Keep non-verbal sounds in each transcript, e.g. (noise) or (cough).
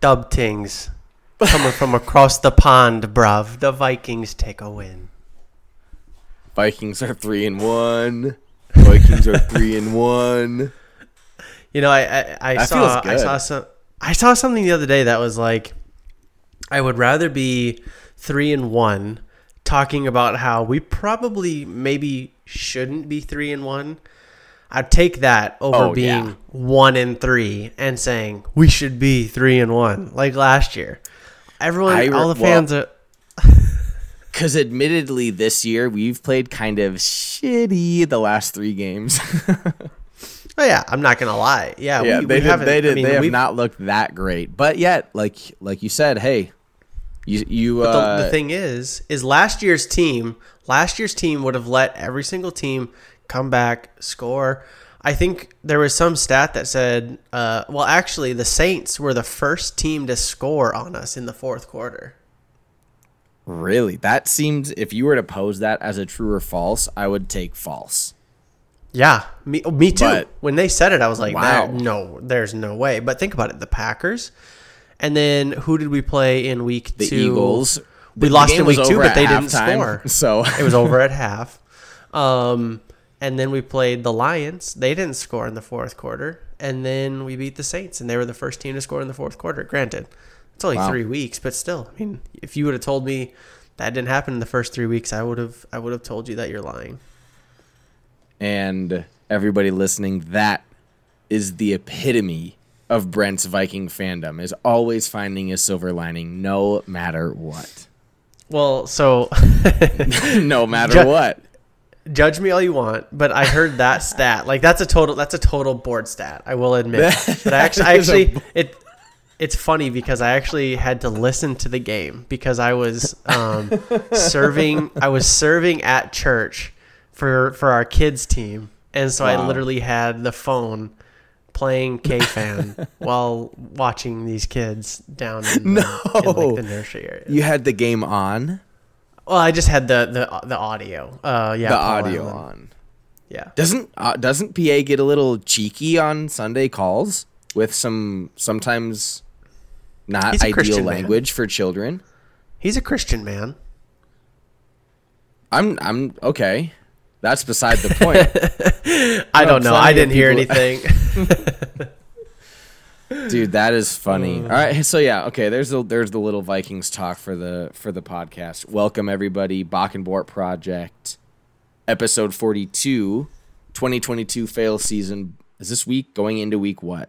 Dub Tings. Coming from across the pond, bruv. The Vikings take a win. Vikings are three and one. Vikings are three and one. (laughs) You know, I I, I That saw I saw some I saw something the other day that was like, I would rather be three and one, talking about how we probably maybe shouldn't be three and one. I'd take that over Oh, being yeah. one and three and saying we should be three and one like last year. Everyone, I all the well- fans are. (laughs) Because admittedly, this year we've played kind of shitty the last three games. (laughs) Oh yeah, I'm not gonna lie. Yeah, yeah, we, they we did, they did. I mean, they have not looked that great, but yet, like like you said, hey, you you uh, the, the thing is, is last year's team, last year's team would have let every single team come back, score. I think there was some stat that said, uh, well, actually, the Saints were the first team to score on us in the fourth quarter. really that seems if you were to pose that as a true or false, I would take false. Yeah, me, me too. But- when they said it, I was like, Wow. No, there's no way. But think about it: the Packers, and then who did we play in week The two? Eagles. We the lost in week two, but they didn't score. (laughs) So it was over at half. Um, and then we played the Lions. They didn't score in the fourth quarter. And then we beat the Saints, and they were the first team to score in the fourth quarter. Granted, it's only Wow. three weeks, but still, I mean, if you would have told me that didn't happen in the first three weeks, I would have, I would have told you that you're lying. and everybody listening, that is the epitome of Brent's Viking fandom is always finding a silver lining no matter what. Well, so (laughs) no matter (laughs) Ju- what. Judge me all you want, but I heard that (laughs) stat. Like that's a total that's a total board stat. I will admit. But I actually I That (laughs) is a actually it it's funny because I actually had to listen to the game because I was um, serving I was serving at church for for our kids team. And so I literally had the phone playing (laughs) KFAN while watching these kids down in, the, in like the nursery area. You had the game on, Well, I just had the the the audio. Uh yeah, the Paul audio Allen. on. Yeah. Doesn't uh, doesn't PA get a little cheeky on Sunday calls with some sometimes not ideal Christian man. language for children? He's a Christian man. I'm I'm okay. That's beside the point. (laughs) I don't know. I didn't hear people- anything. (laughs) (laughs) Dude, that is funny. Uh. All right, so yeah, okay. There's the there's the little Vikings talk for the for the podcast. Welcome everybody, Bach and Bort Project, episode 42, 2022 fail season. Is this week going into week what?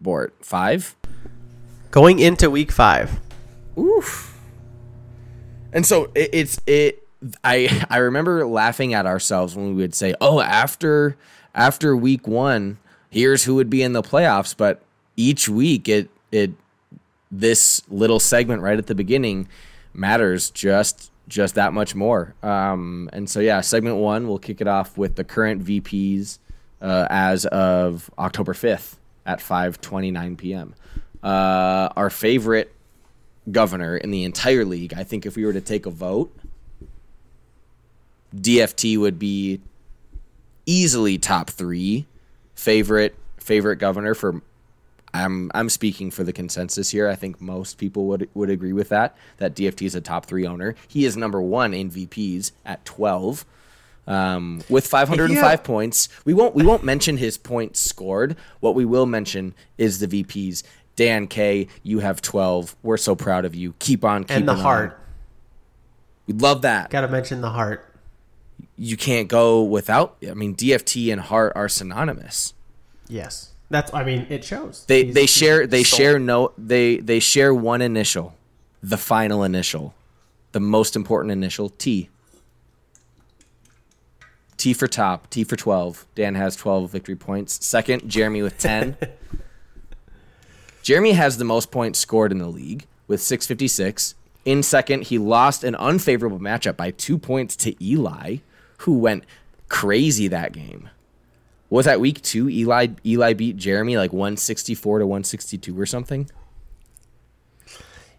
Bort five. Going into week five. Oof. And so it, it's it. I I remember laughing at ourselves when we would say, "Oh, after after week one, here's who would be in the playoffs." But each week, it it this little segment right at the beginning matters just just that much more. Um, and so yeah, segment one, we'll kick it off with the current VPs uh, as of October fifth at five twenty nine p.m. Uh, our favorite governor in the entire league. I think if we were to take a vote, DFT would be easily top three favorite favorite governor for. I'm I'm speaking for the consensus here. I think most people would would agree with that. That DFT is a top three owner. He is number one in VPs at twelve. Um, with 505 Yeah. points, we won't we won't mention his points scored. What we will mention is the VPs. Dan K, you have 12. We're so proud of you. Keep on keeping And the on. heart. We love that. Got to mention the heart. You can't go without. I mean, DFT and heart are synonymous. Yes. That's. I mean, it shows. They He's- they share they sold. share no they they share one initial, the final initial, the most important initial T. T for top, T for 12. Dan has 12 victory points. Second, Jeremy with 10. (laughs) Jeremy has the most points scored in the league with 656. In second, he lost an unfavorable matchup by two points to Eli, who went crazy that game. Was that week two? Eli Eli beat Jeremy like 164 to 162 or something.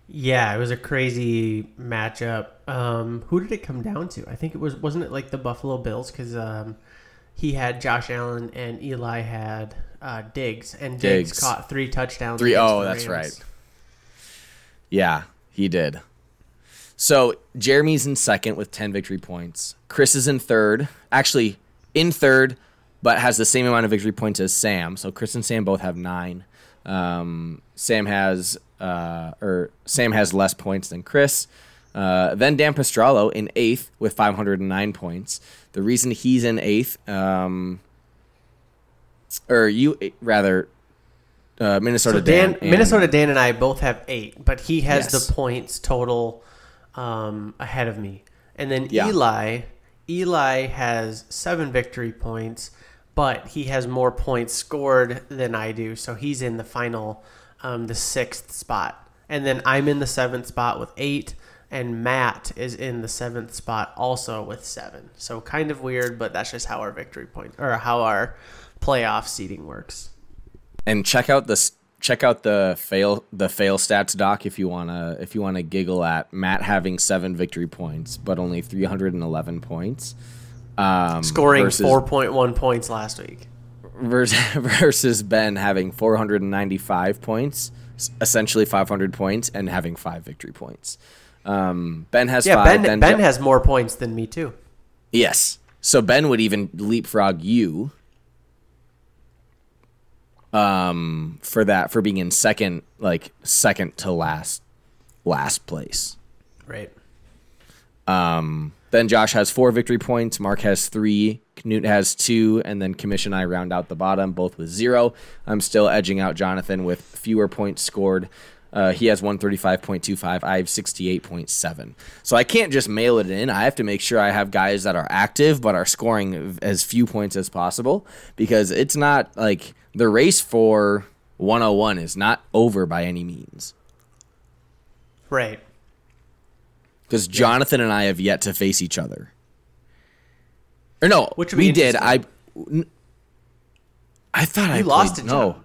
Yeah, it was a crazy matchup. Um, who did it come down to? I think it was wasn't it like the Buffalo Bills because um, he had Josh Allen and Eli had uh, Diggs, and Diggs, Diggs. caught three touchdowns. Three- oh, that's Rams. right. Yeah, he did. So Jeremy's in second with 10 victory points. Chris is in third. Actually, in third, but has the same amount of victory points as Sam. So Chris and Sam both have nine. Um, Sam has uh, or Sam has less points than Chris. Uh, then Dan Pastrallo in eighth with 509 points. The reason he's in eighth, um, or you rather, uh, Minnesota So Dan, and- Minnesota Dan, and I both have eight, but he has Yes. the points total um, ahead of me. And then Yeah. Eli, Eli has seven victory points, but he has more points scored than I do, so he's in the final, um, the sixth spot. And then I'm in the seventh spot with eight, and Matt is in the seventh spot also with seven. So kind of weird, but that's just how our victory point or how our playoff seating works. and check out this check out the fail the fail stats doc if you wanna if you wanna giggle at Matt having seven victory points but only 311 points. Um, Scoring versus, 4.1 points last week. versus (laughs) versus Ben having 495 points, essentially 500 points, and having five victory points. Um, ben has Yeah, five. Ben, then ben has more points than me too. Yes. So Ben would even leapfrog you um for that for being in second like second to last last place. Right. Then Josh has four victory points, Mark has 3, Knut has 2 and then Commission I round out the bottom both with 0. I'm still edging out Jonathan with fewer points scored. Uh, he has 135.25. I have 68.7. So I can't just mail it in. I have to make sure I have guys that are active but are scoring as few points as possible because it's not like the race for 101 is not over by any means. Right. Because Jonathan and I have yet to face each other. Or no, Which we did. I. I thought I lost played, to no. John.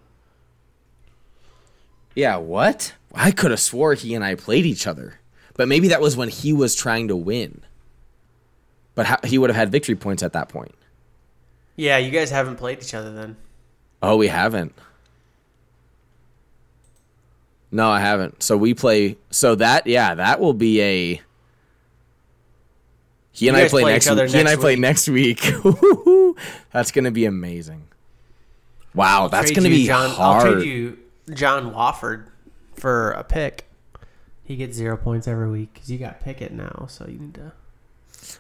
Yeah, what? I could have swore he and I played each other, but maybe that was when he was trying to win. But how, he would have had victory points at that point. Yeah, you guys haven't played each other then. Oh, we haven't. No, I haven't. So we play. So that yeah, that will be a. He and I play play next. week. He and I play week. next week. (laughs) that's gonna be amazing. Wow, that's gonna be John. hard. I'll trade you John Wolford for a pick. He gets zero points every week because you got Pickett now, so you need to.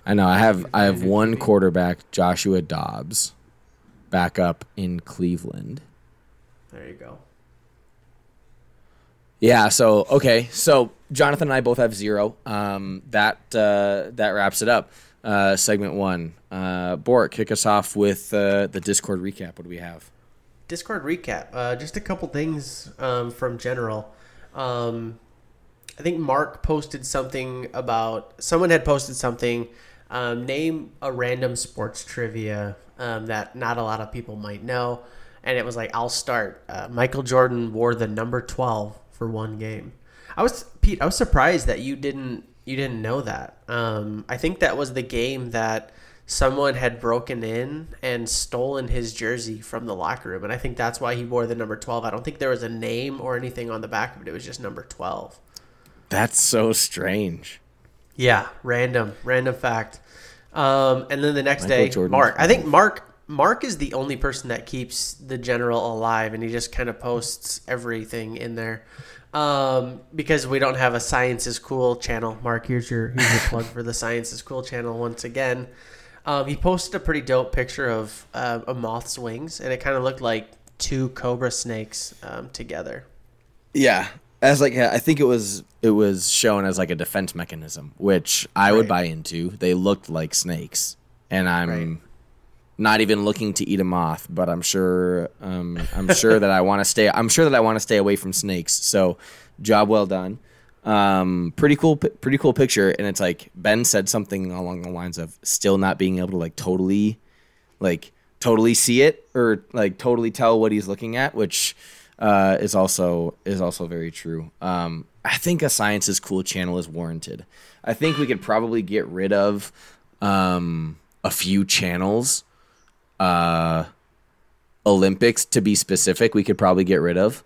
I know. I have. I have one quarterback, Joshua Dobbs, back up in Cleveland. There you go. Yeah. So okay. So Jonathan and I both have zero. Um, that uh, that wraps it up. Uh, segment one. Uh, Bort, kick us off with uh, the Discord recap. What do we have? Discord recap. Uh, just a couple things um, from general. Um, I think Mark posted something about someone had posted something. Um, name a random sports trivia um, that not a lot of people might know, and it was like I'll start. Uh, Michael Jordan wore the number twelve for one game. I was Pete. I was surprised that you didn't you didn't know that. Um, I think that was the game that someone had broken in and stolen his jersey from the locker room, and I think that's why he wore the number twelve. I don't think there was a name or anything on the back of it. It was just number twelve. That's so strange. Yeah, random, random fact. Um, and then the next Michael day, Mark. I think Mark Mark is the only person that keeps the general alive, and he just kind of posts everything in there. Um, because we don't have a Science is Cool channel. Mark, here's your here's your plug for the Science is Cool channel once again. Um, he posted a pretty dope picture of uh, a moth's wings, and it kind of looked like two cobra snakes um, together. Yeah. As like I think it was it was shown as like a defense mechanism, which I would buy into. They looked like snakes, and I'm Right. Not even looking to eat a moth, but I'm sure um, I'm sure that I want to (laughs) stay. I'm sure that I want to stay away from snakes. So, job well done. Um, pretty cool, pretty cool picture. And it's like Ben said something along the lines of still not being able to like totally, like totally see it or like totally tell what he's looking at, which uh, is also is also very true. Um, I think a science is cool channel is warranted. I think we could probably get rid of um, a few channels uh, Olympics to be specific, we could probably get rid of,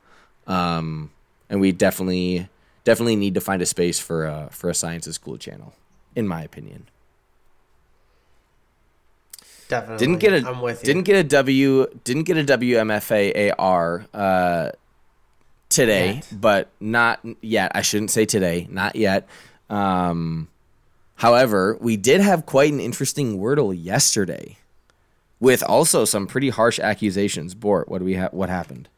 um, and we definitely definitely need to find a space for a for a science school channel, in my opinion. Definitely. Didn't get a I'm with you. didn't get a W didn't get a WMFA AR uh, today, Yet. but not yet. I shouldn't say today, not yet. Um, however, we did have quite an interesting Wordle yesterday, with also some pretty harsh accusations. Bort, what do we have? What happened?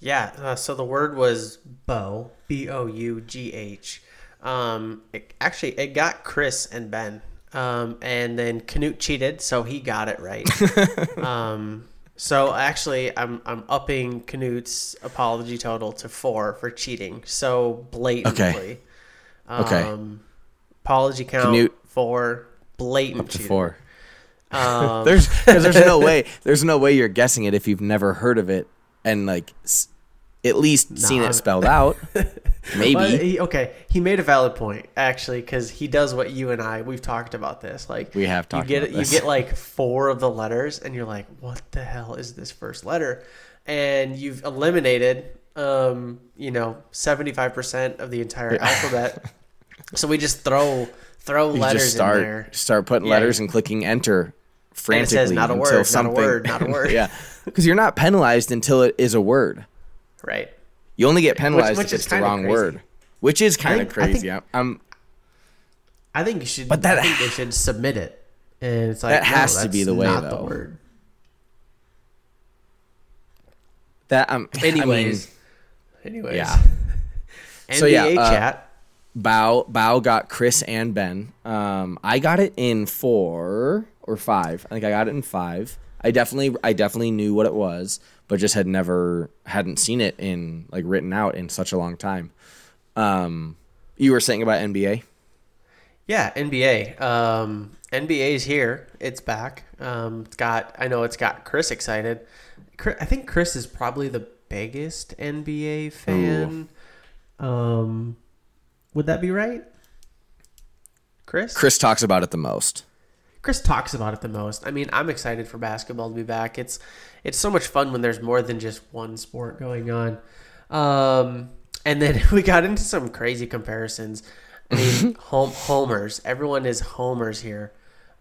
Yeah. Uh, so the word was bow, B O U G H. Um, it, actually, it got Chris and Ben. Um, and then Canute cheated, so he got it right. (laughs) um, so actually, I'm I'm upping Canute's apology total to four for cheating so blatantly. Okay. Um, apology count Canute- four blatant Up To cheating. four. Um, (laughs) There's there's no (laughs) way there's no way you're guessing it if you've never heard of it and like s- at least seen it spelled (laughs) out. Maybe. Well, he, okay, he made a valid point actually because he does what you and I we've talked about this. Like We have talked you get you get like four of the letters, and you're like, what the hell is this first letter? And you've eliminated, um, you know, seventy five percent of the entire alphabet. So we just throw throw you letters just start in there. start putting Yeah, letters and clicking enter frantically says not a until word, not a word, not a (laughs) word. yeah because you're not penalized until it is a word Right. you only get penalized which if it's the wrong crazy. word which is kind of think- I think- crazy I think you should. But that- I think they should submit it, and it's like That no, has to be the way, not though. The word. that um Anyways. I mean, Anyways. yeah NBA (laughs) So, yeah, uh, chat. Bow Bow got Chris and Ben. Um, I got it in four or five. I think I got it in five. I definitely I definitely knew what it was, but just had never hadn't seen it in like written out in such a long time. Um, you were saying about NBA? Yeah, NBA. Um, NBA's here. It's back. Um, it's got. I know it's got Chris excited. Chris, I think Chris is probably the biggest NBA fan. Um, would that be right? Chris? Chris talks about it the most. Chris talks about it the most. I mean, I'm excited for basketball to be back. It's it's so much fun when there's more than just one sport going on. Um, and then (laughs) we got into some crazy comparisons. I mean, (laughs) home, homers. Everyone is homers here.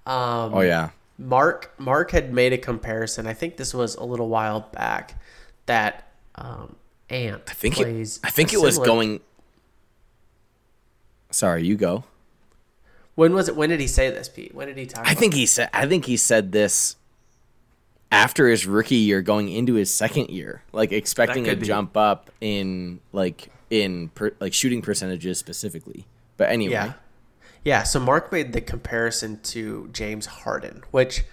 Um, Oh yeah, Mark Mark had made a comparison. I think this was a little while back that um, Ant I think it. I think it was going. Sorry, you go. When was it? When did he say this, Pete? When did he talk? I about think he said. I think he said this after his rookie year, going into his second year, like expecting a be. jump up in like in per, like shooting percentages specifically. But anyway, Yeah. Yeah, so Mark made the comparison to James Harden, which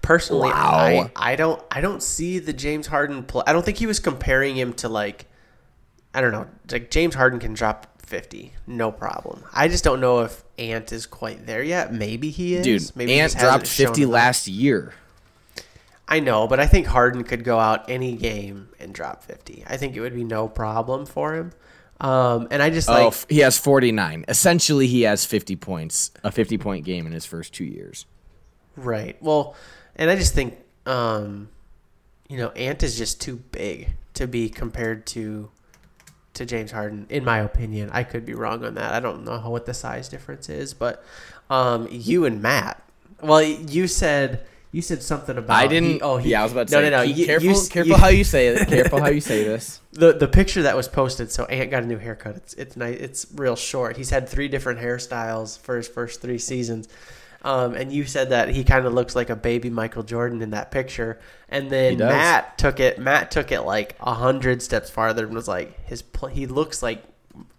personally Wow. I, I don't I don't see the James Harden play. I don't think he was comparing him to like I don't know, like James Harden can drop 50, no problem. I just don't know if Ant is quite there yet. Maybe he is. dude, Maybe Ant dropped fifty last year. I know, but I think Harden could go out any game and drop 50. I think it would be no problem for him. Um, and I just oh, like f- he has forty nine. Essentially, he has fifty points, a fifty point game in his first two years. Right. Well, and I just think, um, you know, Ant is just too big to be compared to to James Harden, in my opinion. I could be wrong on that. I don't know how, what the size difference is, but um, you and Matt. Well, you said you said something about. I didn't. he- oh, he, yeah, I was about to no, say. No, no, You, careful, you careful you- how you say it. (laughs) Careful how you say this. the the picture that was posted. So Ant got a new haircut. It's it's nice. It's real short. He's had three different hairstyles for his first three seasons. Um, and you said that he kind of looks like a baby Michael Jordan in that picture. And then. Matt took it. Matt took it like a hundred steps farther and was like, his pl- he looks like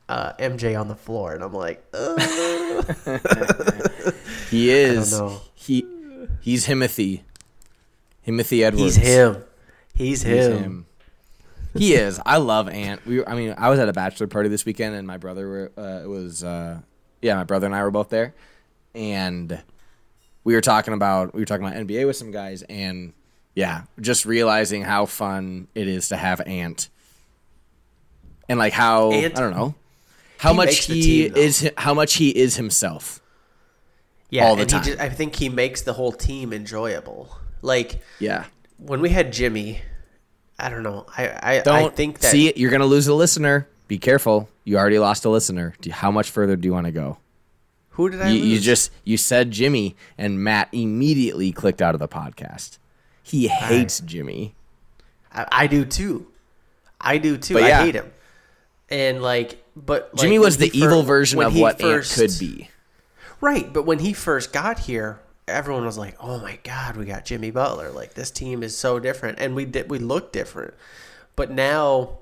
uh, MJ on the floor. And I'm like. (laughs) He is. He he's Himothy. Himothy Edwards. he's him. He's He's him. him. He is. I love Ant. We. Were, I mean, I was at a bachelor party this weekend, and my brother were, uh, was. Uh, yeah, my brother and I were both there, and we were talking about we were talking about NBA with some guys, and yeah, just realizing how fun it is to have Ant, and like how Ant- I don't know how He much he team, is how much he is himself. Yeah, all the and he time. just, I think he makes the whole team enjoyable. Like Yeah. when we had Jimmy, I don't know. I I, Don't I think that see it. You're gonna lose a listener. be careful. You already lost a listener. Do, how much further do you want to go? Who did I You, lose? you just you said Jimmy, and Matt immediately clicked out of the podcast. He hates Jimmy. I, I do too. I do too. But I hate him. And like, but like, Jimmy was the evil version of what first- Ant could be. Right, but when he first got here, everyone was like, "Oh my God, we got Jimmy Butler! Like this team is so different," and we did. We look different, but now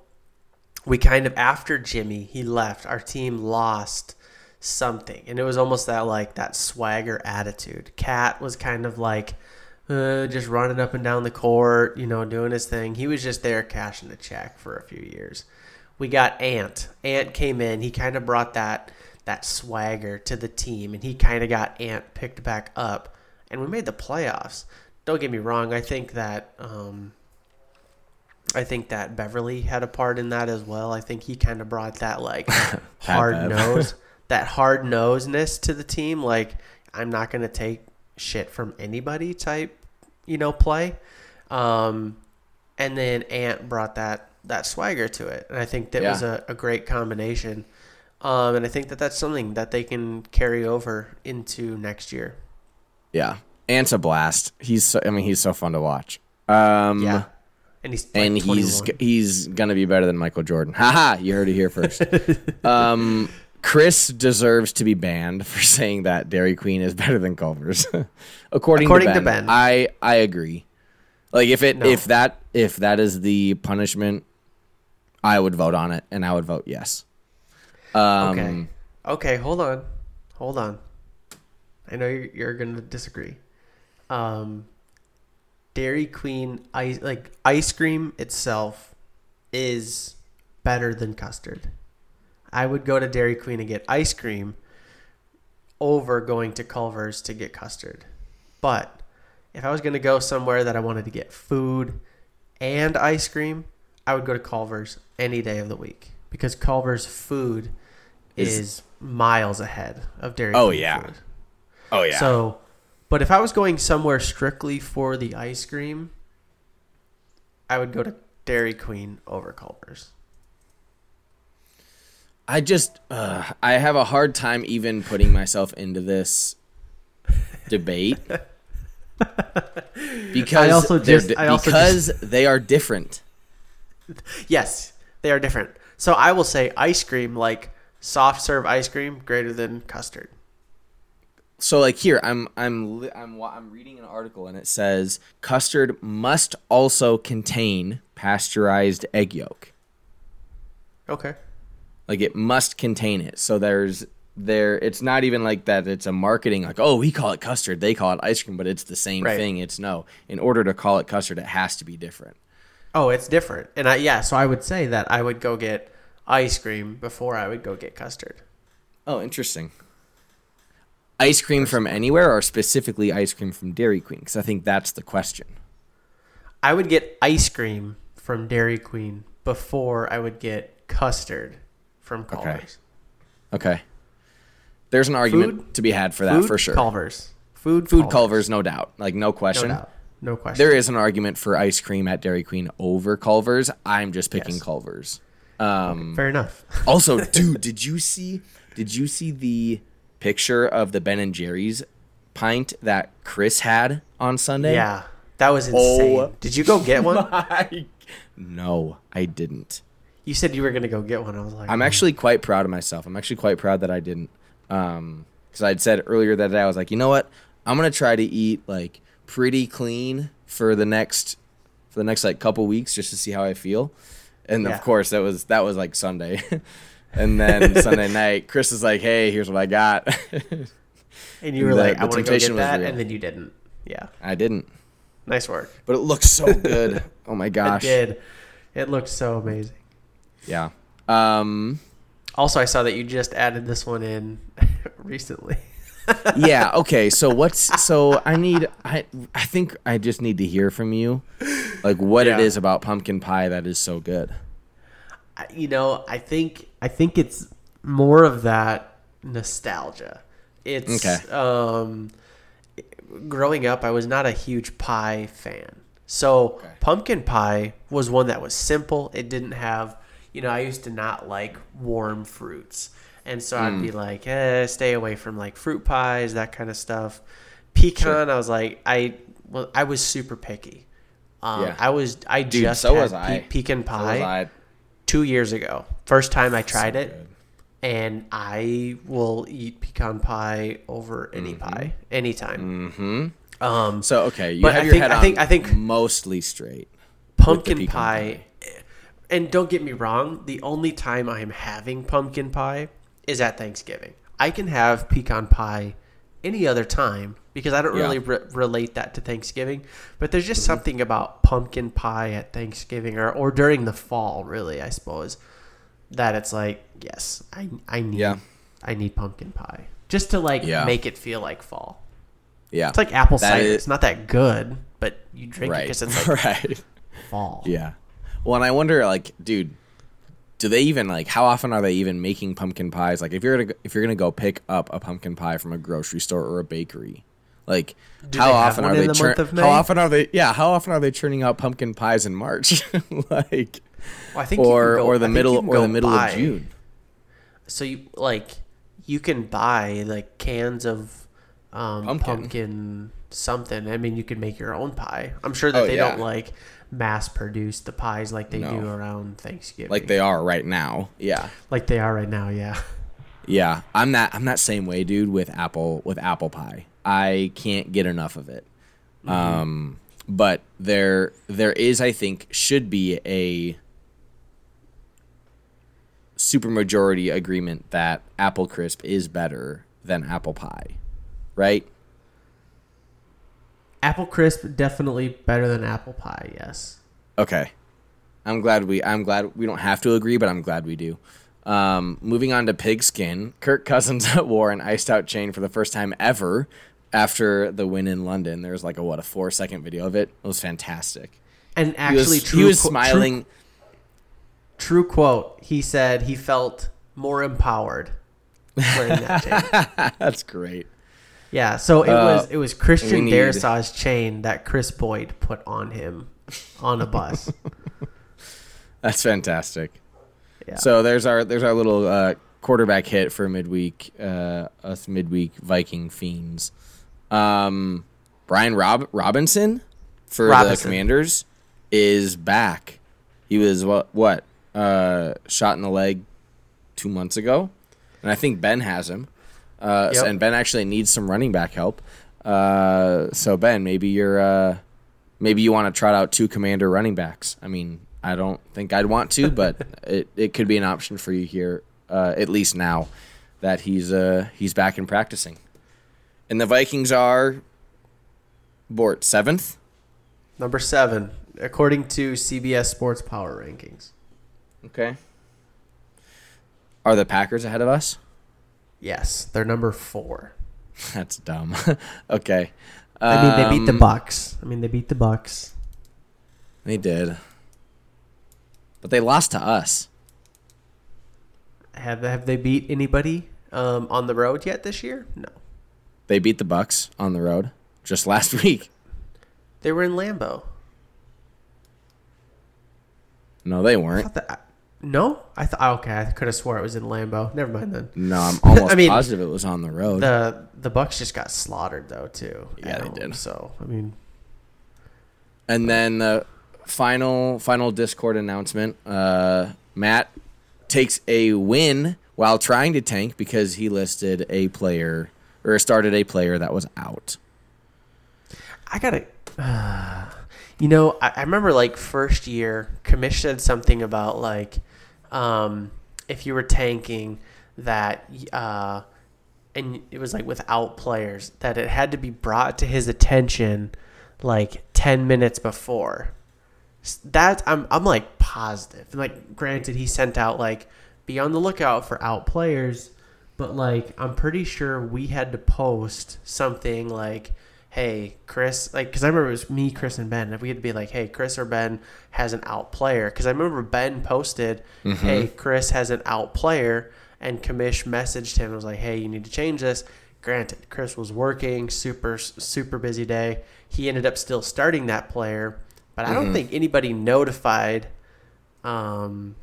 we kind of after Jimmy he left, our team lost something, and it was almost that like that swagger attitude. KAT was kind of like. Uh, just running up and down the court, you know, doing his thing. He was just there cashing the check for a few years. We got Ant. Ant came in. He kind of brought that that swagger to the team, and he kind of got Ant picked back up, and we made the playoffs. Don't get me wrong. I think that um, I think that Beverley had a part in that as well. I think he kind of brought that like (laughs) hard nose, (laughs) that hard nosedness to the team. Like I'm not gonna take shit from anybody type, you know, play. Um, and then Ant brought that that swagger to it, and I think that was a, a great combination. Um, and I think that that's something that they can carry over into next year. Yeah, Ant's a blast. He's so, I mean he's so fun to watch. Um, Yeah, and he's like and he's he's gonna be better than Michael Jordan. Haha, you heard it here first. (laughs) um, Chris deserves to be banned (laughs) for saying that Dairy Queen is better than Culver's. according, (laughs) According to, to ben, Ben. I I agree. Like if it No. if that if that is the punishment, I would vote on it, and I would vote yes. Um, Okay. Okay, hold on. Hold on. I know you're, you're going to disagree. Um, Dairy Queen ice like ice cream itself is better than custard. I would go to Dairy Queen and get ice cream over going to Culver's to get custard. But if I was going to go somewhere that I wanted to get food and ice cream, I would go to Culver's any day of the week because Culver's food is, Is- miles ahead of Dairy Oh, Queen Oh yeah. food. Oh yeah. So, but if I was going somewhere strictly for the ice cream, I would go to Dairy Queen over Culver's. I just uh, I have a hard time even putting myself into this debate (laughs) because just- di- I also because they are different. Yes, they are different. So I will say ice cream, like soft serve ice cream, greater than custard. So like here I'm I'm I'm I'm reading an article and it says custard must also contain pasteurized egg yolk. Okay. Like it must contain it. So there's there it's not even like that it's a marketing like oh we call it custard they call it ice cream but it's the same Right. thing it's no in order to call it custard it has to be different Oh, it's different. And I yeah, so I would say that I would go get ice cream before I would go get custard. Oh, interesting. Ice cream from anywhere or specifically ice cream from Dairy Queen? Because I think that's the question. I would get ice cream from Dairy Queen before I would get custard from Culver's. Okay. There's an argument Food? to be had for that Food, for sure. Culver's. Food, Food Culver's, no doubt. Like, no No question. doubt. No question. there is an argument for ice cream at Dairy Queen over Culver's. I'm just picking Yes. Culver's. Um, Fair enough. (laughs) also, (laughs) dude, did you see? Did you see the picture of the Ben and Jerry's pint that Chris had on Sunday? yeah, that was insane. Oh. Did you go get (laughs) one? My- no, I didn't. You said you were gonna go get one. I was like, I'm actually quite proud of myself. I'm actually quite proud that I didn't. Um, because I'd said earlier that day I was like, you know what? I'm gonna try to eat like pretty clean for the next for the next like couple weeks just to see how I feel. And Yeah. of course that was that was like Sunday. (laughs) and then Sunday (laughs) night, Chris is like, Hey, here's what I got. and you were the- like, the I want to get that, and then you didn't. Yeah, I didn't. nice work. But it looks so good. (laughs) oh my gosh, It did. It looked so amazing. Yeah. Um Also, I saw that you just added this one in (laughs) recently. (laughs) yeah okay so what's so i need i i think i just need to hear from you like what Yeah. it is about pumpkin pie that is so good you know, I think I think it's more of that nostalgia. It's Okay. um growing up I was not a huge pie fan. So Okay. pumpkin pie was one that was simple. It didn't have, you know, I used to not like warm fruits. And so I'd be like, eh, stay away from like fruit pies, that kind of stuff. Pecan, I was like, I well, I was super picky. Um, Yeah. I was I Dude, just so had was pe- I. pecan So pie I. two years ago. First time I tried it, good. and I will eat pecan pie over any pie anytime. Mm-hmm. Um, So okay, you But have I your think- head I think- I think- mostly straight. pumpkin pecan pie, and don't get me wrong, the only time I am having pumpkin pie is at Thanksgiving. I can have pecan pie any other time because I don't Yeah. really re- relate that to Thanksgiving. But there's just Mm-hmm. something about pumpkin pie at Thanksgiving or, or during the fall, really, I suppose, that it's like, yes, I, I need Yeah. I need pumpkin pie just to like Yeah. make it feel like fall. Yeah, It's like apple That cider. is- it's not that good, but you drink it because it's like (laughs) right. fall. Yeah. Well, and I wonder, like, dude, do they even like? How often are they even making pumpkin pies? Like, if you're gonna if you're gonna go pick up a pumpkin pie from a grocery store or a bakery, like, Do how often are they? the churn- of How often are they? Yeah, how often are they churning out pumpkin pies in March? (laughs) like, Well, I think or go- or the think middle or the middle buy- of June. So you like you can buy like cans of um, Pumpkin. pumpkin. Something. I mean, you can make your own pie. I'm sure that Oh, they yeah. don't like mass produce the pies like they do around Thanksgiving, Like they are right now. Yeah. like they are right now. Yeah. (laughs) Yeah, I'm that I'm that same way, dude. With apple with apple pie, I can't get enough of it. Um, but there there is, I think, should be a supermajority agreement that apple crisp is better than apple pie, right? Apple crisp definitely better than apple pie. Yes. Okay. I'm glad we I'm glad we don't have to agree, but I'm glad we do. Um, moving on to pigskin, Kirk Cousins (laughs) wore an iced out chain for the first time ever after the win in London. There was like a what a four second video of it. It was fantastic. And He actually, was, true, he was smiling. True, true quote. He said he felt more empowered wearing that (laughs) chain. That's great. Yeah, so it Uh, was it was Christian Darrisaw's chain that Kris Boyd put on him on a bus. (laughs) That's fantastic. Yeah. So there's our there's our little uh, quarterback hit for midweek uh, us midweek Viking fiends. Um, Brian Rob- Robinson for the Commanders is back. He was what what uh, shot in the leg two months ago, and I think Ben has him. Uh, so- and Ben actually needs some running back help. Uh, so Ben, maybe you're uh, maybe you want to trot out two Commander running backs. I mean, I don't think I'd want to, (laughs) but it, it could be an option for you here, uh, at least now that he's uh, he's back in practicing. And the Vikings are Bort seventh. Number seven, according to CBS Sports Power Rankings. Okay. Are the Packers ahead of us? Yes, they're number four. That's dumb. (laughs) okay. I mean, they beat the Um, Bucs. I mean, they beat the Bucs. They did. But they lost to us. Have have they beat anybody um, on the road yet this year? No, They beat the Bucs on the road just (laughs) last week. they were in Lambeau. No, they I weren't. thought that, no, I thought okay. I could have swore it was in Lambeau. Never mind then. No, I'm (laughs) almost I mean, positive it was on the road. The the Bucs just got slaughtered though too. Yeah, they home, did. So I mean, And then the final final Discord announcement. Uh, Matt takes a win while trying to tank because he listed a player or started a player that was out. I gotta. Uh, (sighs) you know, I, I remember like first year, Commish said something about like, um, if you were tanking, that uh, and it was like without players, that it had to be brought to his attention like ten minutes before. That I'm I'm like positive. And like, granted, he sent out like, be on the lookout for out players, but like, I'm pretty sure we had to post something like hey, Chris, like, because I remember it was me, Chris, and Ben. If we had to be like, hey, Chris or Ben has an out player. Because I remember Ben posted, hey, Chris has an out player, and Commish messaged him and was like, hey, you need to change this. Granted, Chris was working, super, super busy day. He ended up still starting that player, but I don't think anybody notified um,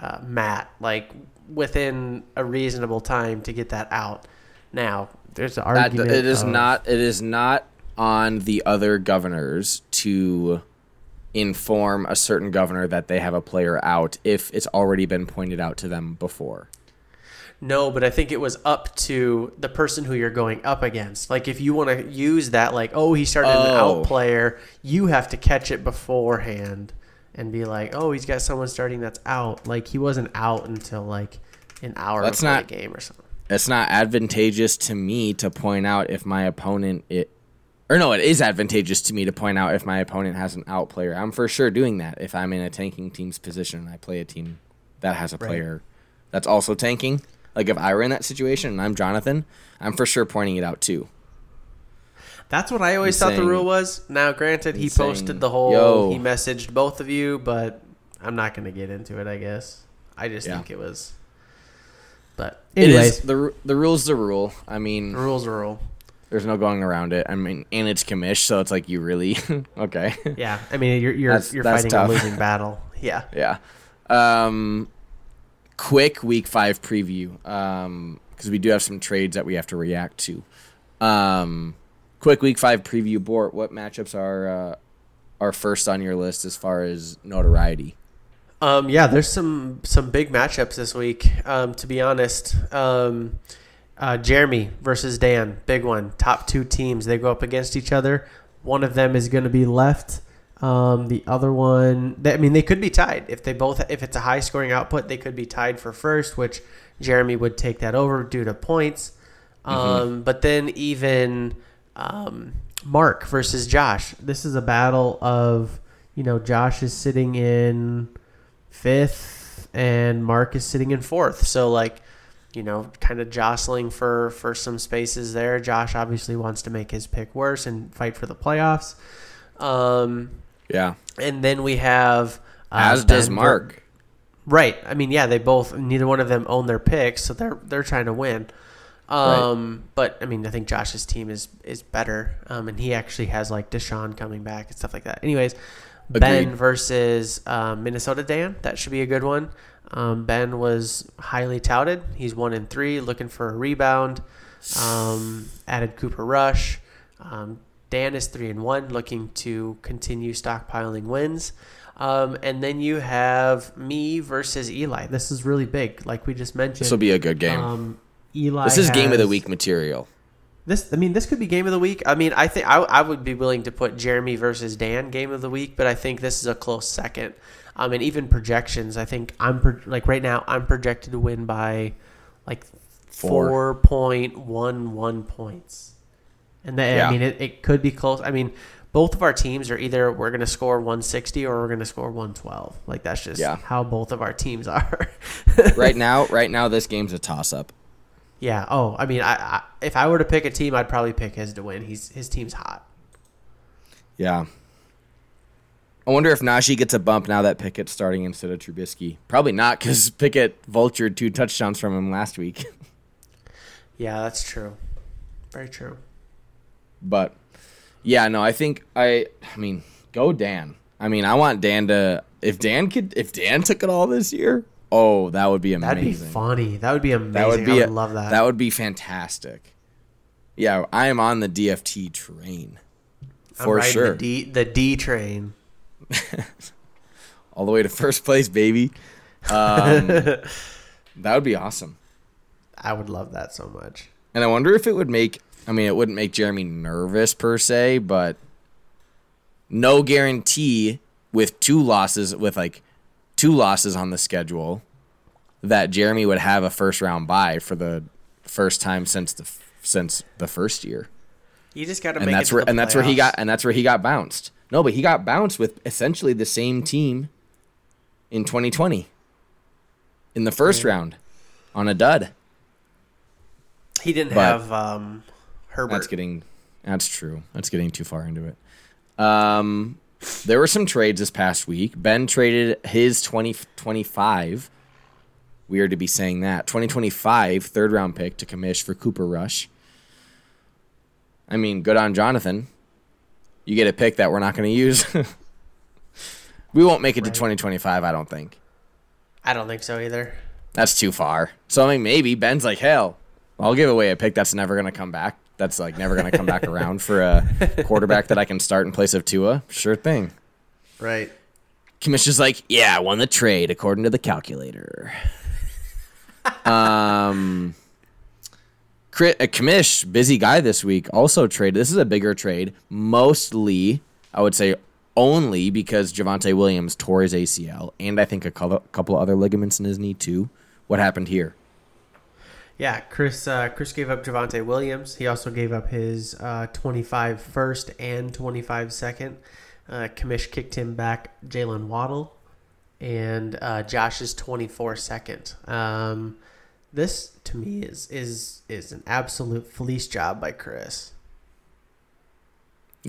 uh, Matt like within a reasonable time to get that out. Now there's an That, argument. it is of- not. It is not on the other governors to inform a certain governor that they have a player out if it's already been pointed out to them before. No, but I think it was up to the person who you're going up against. Like if you want to use that, like oh he started an Oh. out player, you have to catch it beforehand and be like oh he's got someone starting that's out. Like he wasn't out until like an hour That's before not- the game or something. It's not advantageous to me to point out if my opponent it or no, it is advantageous to me to point out if my opponent has an out player. I'm for sure doing that if I'm in a tanking team's position and I play a team that has a player that's also tanking. Like if I were in that situation and I'm Jonathan, I'm for sure pointing it out too. That's what I always I'm thought the rule was. Now, granted, he I'm saying, posted the whole. "Yo." He messaged both of you, but I'm not going to get into it. I guess I just Yeah. think it was. But It anyways, is the the rule's the rule. I mean, the rules are rule. there's no going around it. I mean, and it's commish, so it's like you really (laughs) okay. Yeah, I mean you're you're That's- you're that's fighting tough. a losing battle. (laughs) Yeah. Yeah. Um, quick week five preview. Um, because we do have some trades that we have to react to. Um, quick week five preview. Bort, what matchups are uh, are first on your list as far as notoriety? Um, yeah, there's some some big matchups this week. Um, to be honest, um, uh, Jeremy versus Dan, big one. Top two teams they go up against each other. One of them is going to be left. Um, the other one, they, I mean, they could be tied if they both. If it's a high scoring output, they could be tied for first, which Jeremy would take that over due to points. Um, But then even um, Mark versus Josh. This is a battle of you know Josh is sitting in fifth and Mark is sitting in fourth. So like, you know, kind of jostling for for some spaces there. Josh obviously wants to make his pick worse and fight for the playoffs. Um, Yeah, and then we have uh, as does Ben- Mark. Right. I mean, yeah, they both neither one of them own their picks, so they're they're trying to win. Um, but I mean, I think Josh's team is is better, um, and he actually has like Deshaun coming back and stuff like that. Anyways, Ben versus um, Minnesota Dan, that should be a good one. Um, ben was highly touted. He's one in three, looking for a rebound. Um, added Cooper Rush. Um, Dan is three and one, looking to continue stockpiling wins. Um, and then you have me versus Eli. This is really big, like we just mentioned. This will be a good game. Um, Eli. this is game of the week material. This, I mean, this could be game of the week. I mean, I think I, I would be willing to put Jeremy versus Dan game of the week, but I think this is a close second. Um, and even projections, I think I'm pro- like right now I'm projected to win by like Four. four point one one points, and then Yeah. I mean it, it could be close. I mean, both of our teams are either we're going to score 160 or we're going to score 112. Like that's just Yeah. how both of our teams (laughs) are. right now, right now, this game's a toss up. Yeah. Oh, I mean, I, I if I were to pick a team, I'd probably pick his to win. He's his team's hot. Yeah. I wonder if Najee gets a bump now that Pickett's starting instead of Trubisky. Probably not, because (laughs) Pickett vultured two touchdowns from him last week. (laughs) Yeah, that's true. Very true. But yeah, no, I think I. I mean, go Dan. I mean, I want Dan to. If Dan could, if Dan took it all this year, oh, that would be amazing. That'd be funny. That would be amazing. That would be. I would a- love that. That would be fantastic. Yeah, I am on the DFT train I'm for sure. The D, the D train. (laughs) all the way to first place, baby. Um, (laughs) that would be awesome. I would love that so much. And I wonder if it would make. I mean, it wouldn't make Jeremy nervous per se, but no guarantee with two losses, with like two losses on the schedule, that Jeremy would have a first round bye for the first time since the since the first year. You just got to make that's where and that's where he got and that's where he got bounced. No, but he got bounced with essentially the same team in 2020 in the first round on a dud. He didn't but- have um, Herbert. That's getting that's true. That's getting too far into it. Um there were some trades this past week. Ben traded his 2025 weird to be saying that. 2025 third round pick to commish for Cooper Rush. I mean, good on Jonathan. You get a pick that we're not going to use. (laughs) we won't make it to 2025, I don't think. I don't think so either. That's too far. So I mean, maybe Ben's like, hell, I'll give away a pick that's never gonna come back. That's like never gonna come back around for a quarterback that I can start in place of Tua. Sure thing. Right. Commissioner's like, yeah, I won the trade according to the calculator. um, Crit, a commish, busy guy this week, also traded. This is a bigger trade, mostly, I would say, only because Javonte Williams tore his ACL, and I think a couple, couple other ligaments in his knee too. What happened here? Yeah, Chris. Uh, Chris gave up Javonte Williams. He also gave up his uh, 25 first and 25 second. Uh, Commish kicked him back Jalen Waddle and uh, Josh's 24 second. Um, this to me is is is an absolute fleece job by Chris.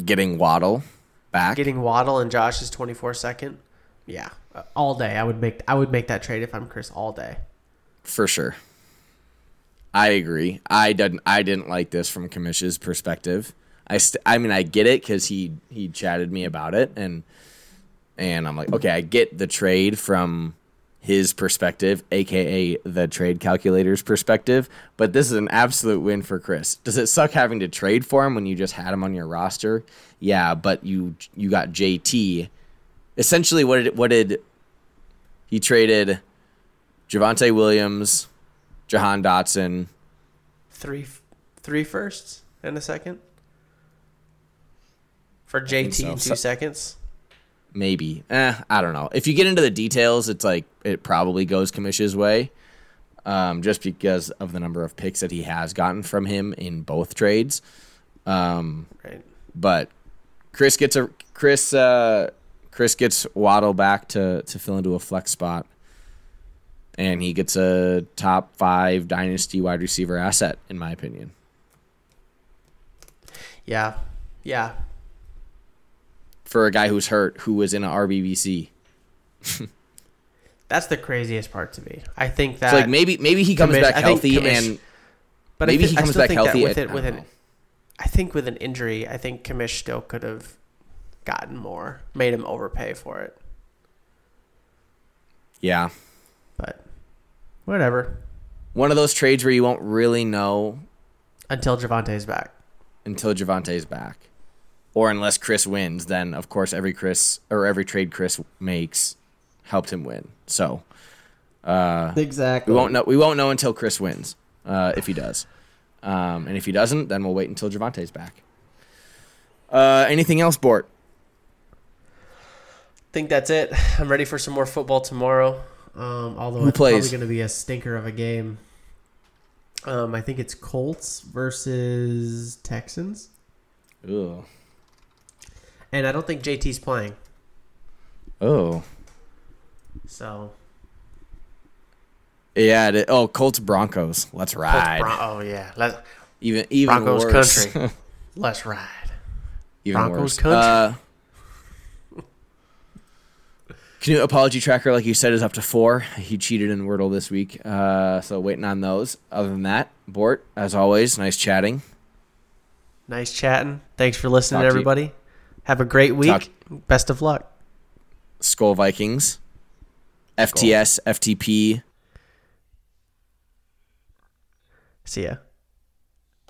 Getting Waddle back. Getting Waddle and Josh's 24 second. Yeah, uh, all day. I would make I would make that trade if I'm Chris all day. For sure. I agree. I didn't. I didn't like this from Commish's perspective. I. St- I mean, I get it because he he chatted me about it, and and I'm like, okay, I get the trade from his perspective, aka the trade calculator's perspective. But this is an absolute win for Chris. Does it suck having to trade for him when you just had him on your roster? Yeah, but you you got JT. Essentially, what did what did he traded? Javonte Williams, Jahan Dotson. Three three firsts and a second for JT so. two So- seconds. Maybe. Eh, I don't know. If you get into the details, it's like it probably goes Commish's way. Um, just because of the number of picks that he has gotten from him in both trades. Um, Right. but Chris gets a Chris uh, Chris gets Waddle back to to fill into a flex spot, and he gets a top five dynasty wide receiver asset, in my opinion. Yeah. Yeah. For a guy who's hurt, who was in an RBBC, (laughs) That's the craziest part to me. I think that so like maybe maybe he comes back healthy and but maybe I thi- he comes back think healthy with at- it with I an. I think with an injury, I think Commish still could have gotten more, made him overpay for it. yeah, whatever. one of those trades where you won't really know Until Javonte's back. until Javonte's back, or unless Chris wins. Then of course every Chris or every trade Chris makes helped him win. So Exactly. we won't know. We won't know until Chris wins. Uh, if he does, um, and if he doesn't, then we'll wait until Javonte's back. Uh, anything else, Bort? think that's it. I'm ready for some more football tomorrow. Um, although Who it's plays? probably going to be a stinker of a game. Um, I think it's Colts versus Texans, Ugh. and I don't think JT's playing. Oh. So Yeah. It, oh, Colts Broncos. Let's ride. Bron- oh yeah, Let, even even Broncos worse. country. (laughs) let's ride. even Broncos worse. country. Uh, Canute apology tracker, like you said, is up to four. He cheated in Wordle this week, uh, so waiting on those. Other than that, Bort, as always, nice chatting. Nice chatting. Thanks for listening, Talk to everybody. Have a great week. Talk- Best of luck. Skol Vikings, FTS, FTP. See ya.